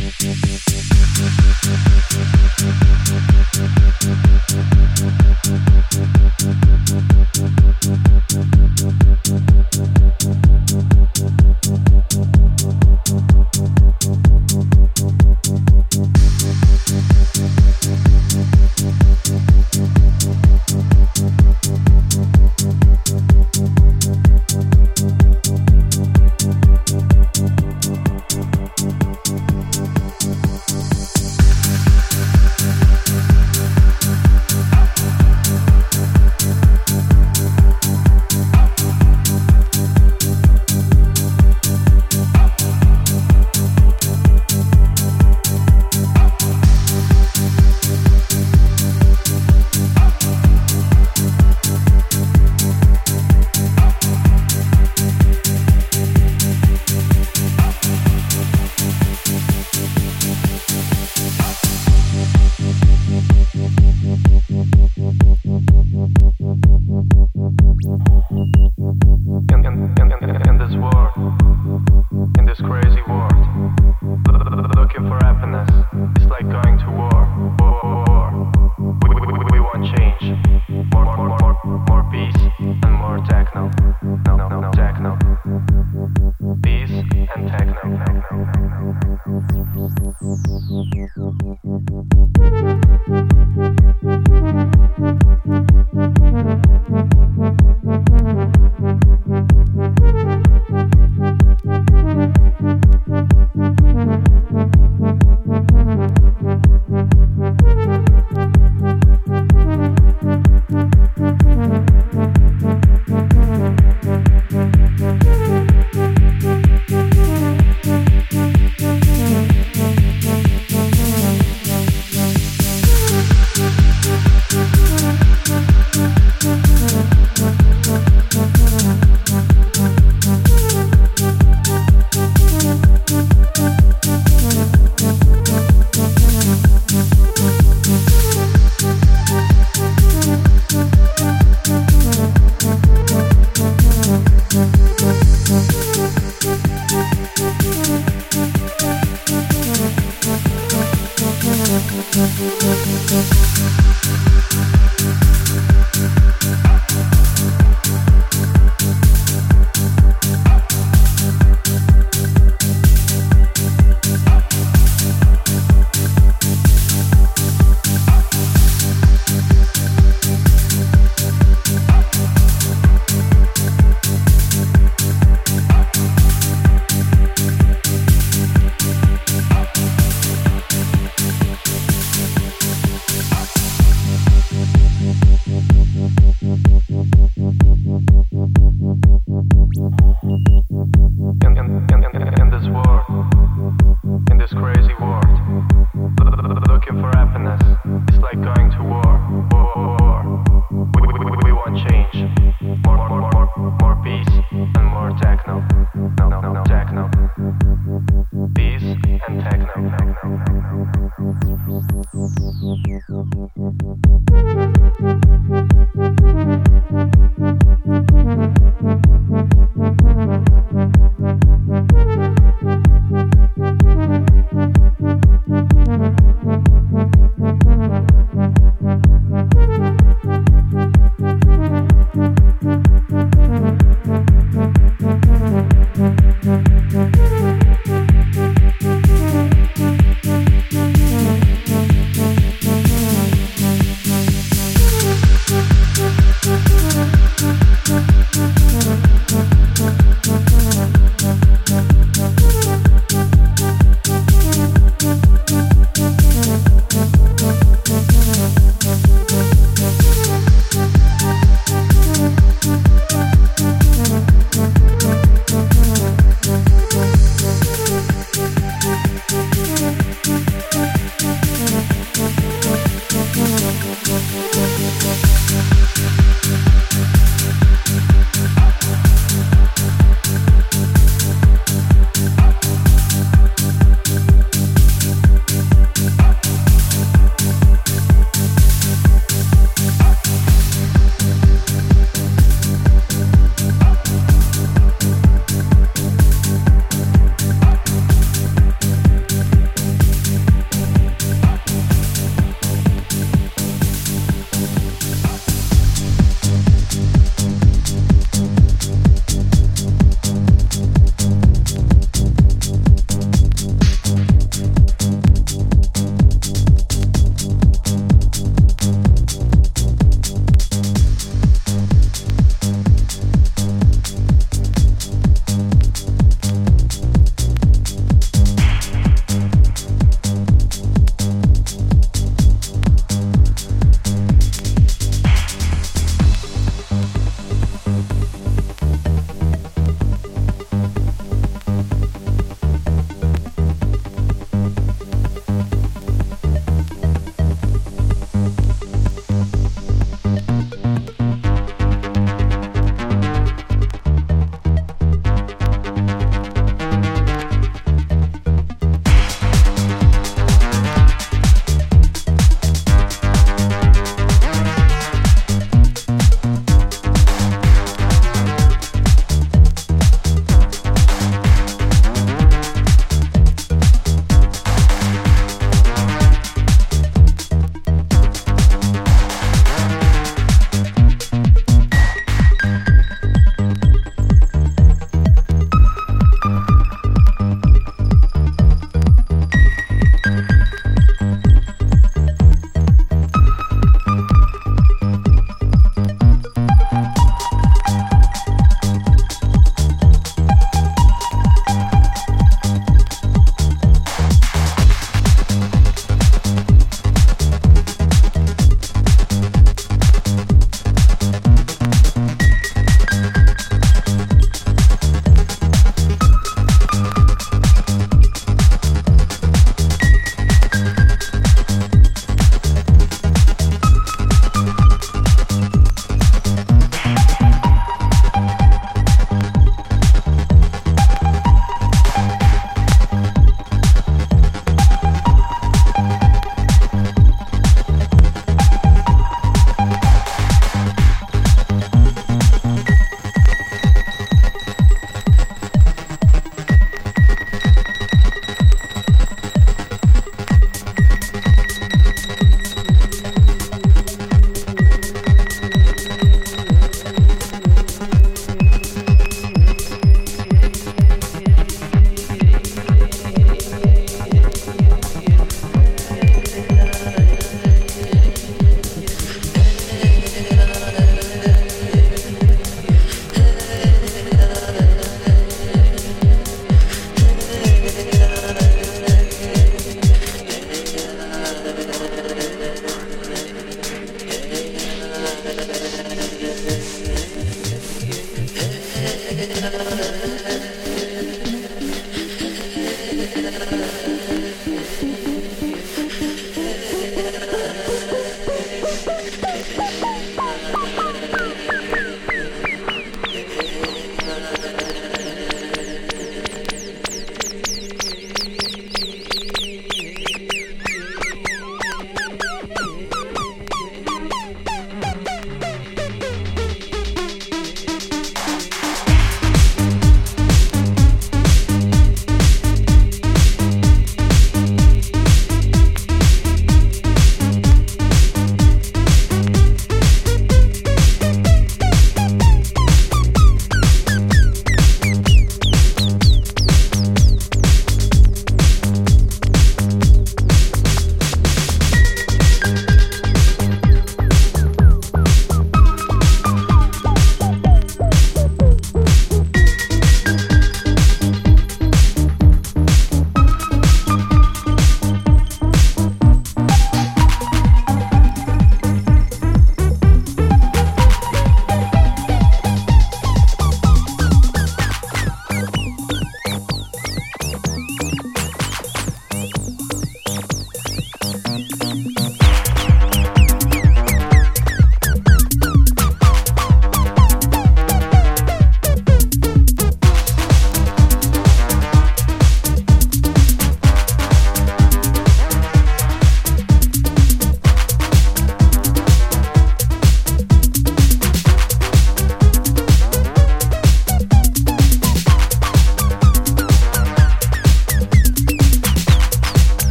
Thank you.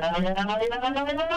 no, no, no, no, no, no, no, no, no,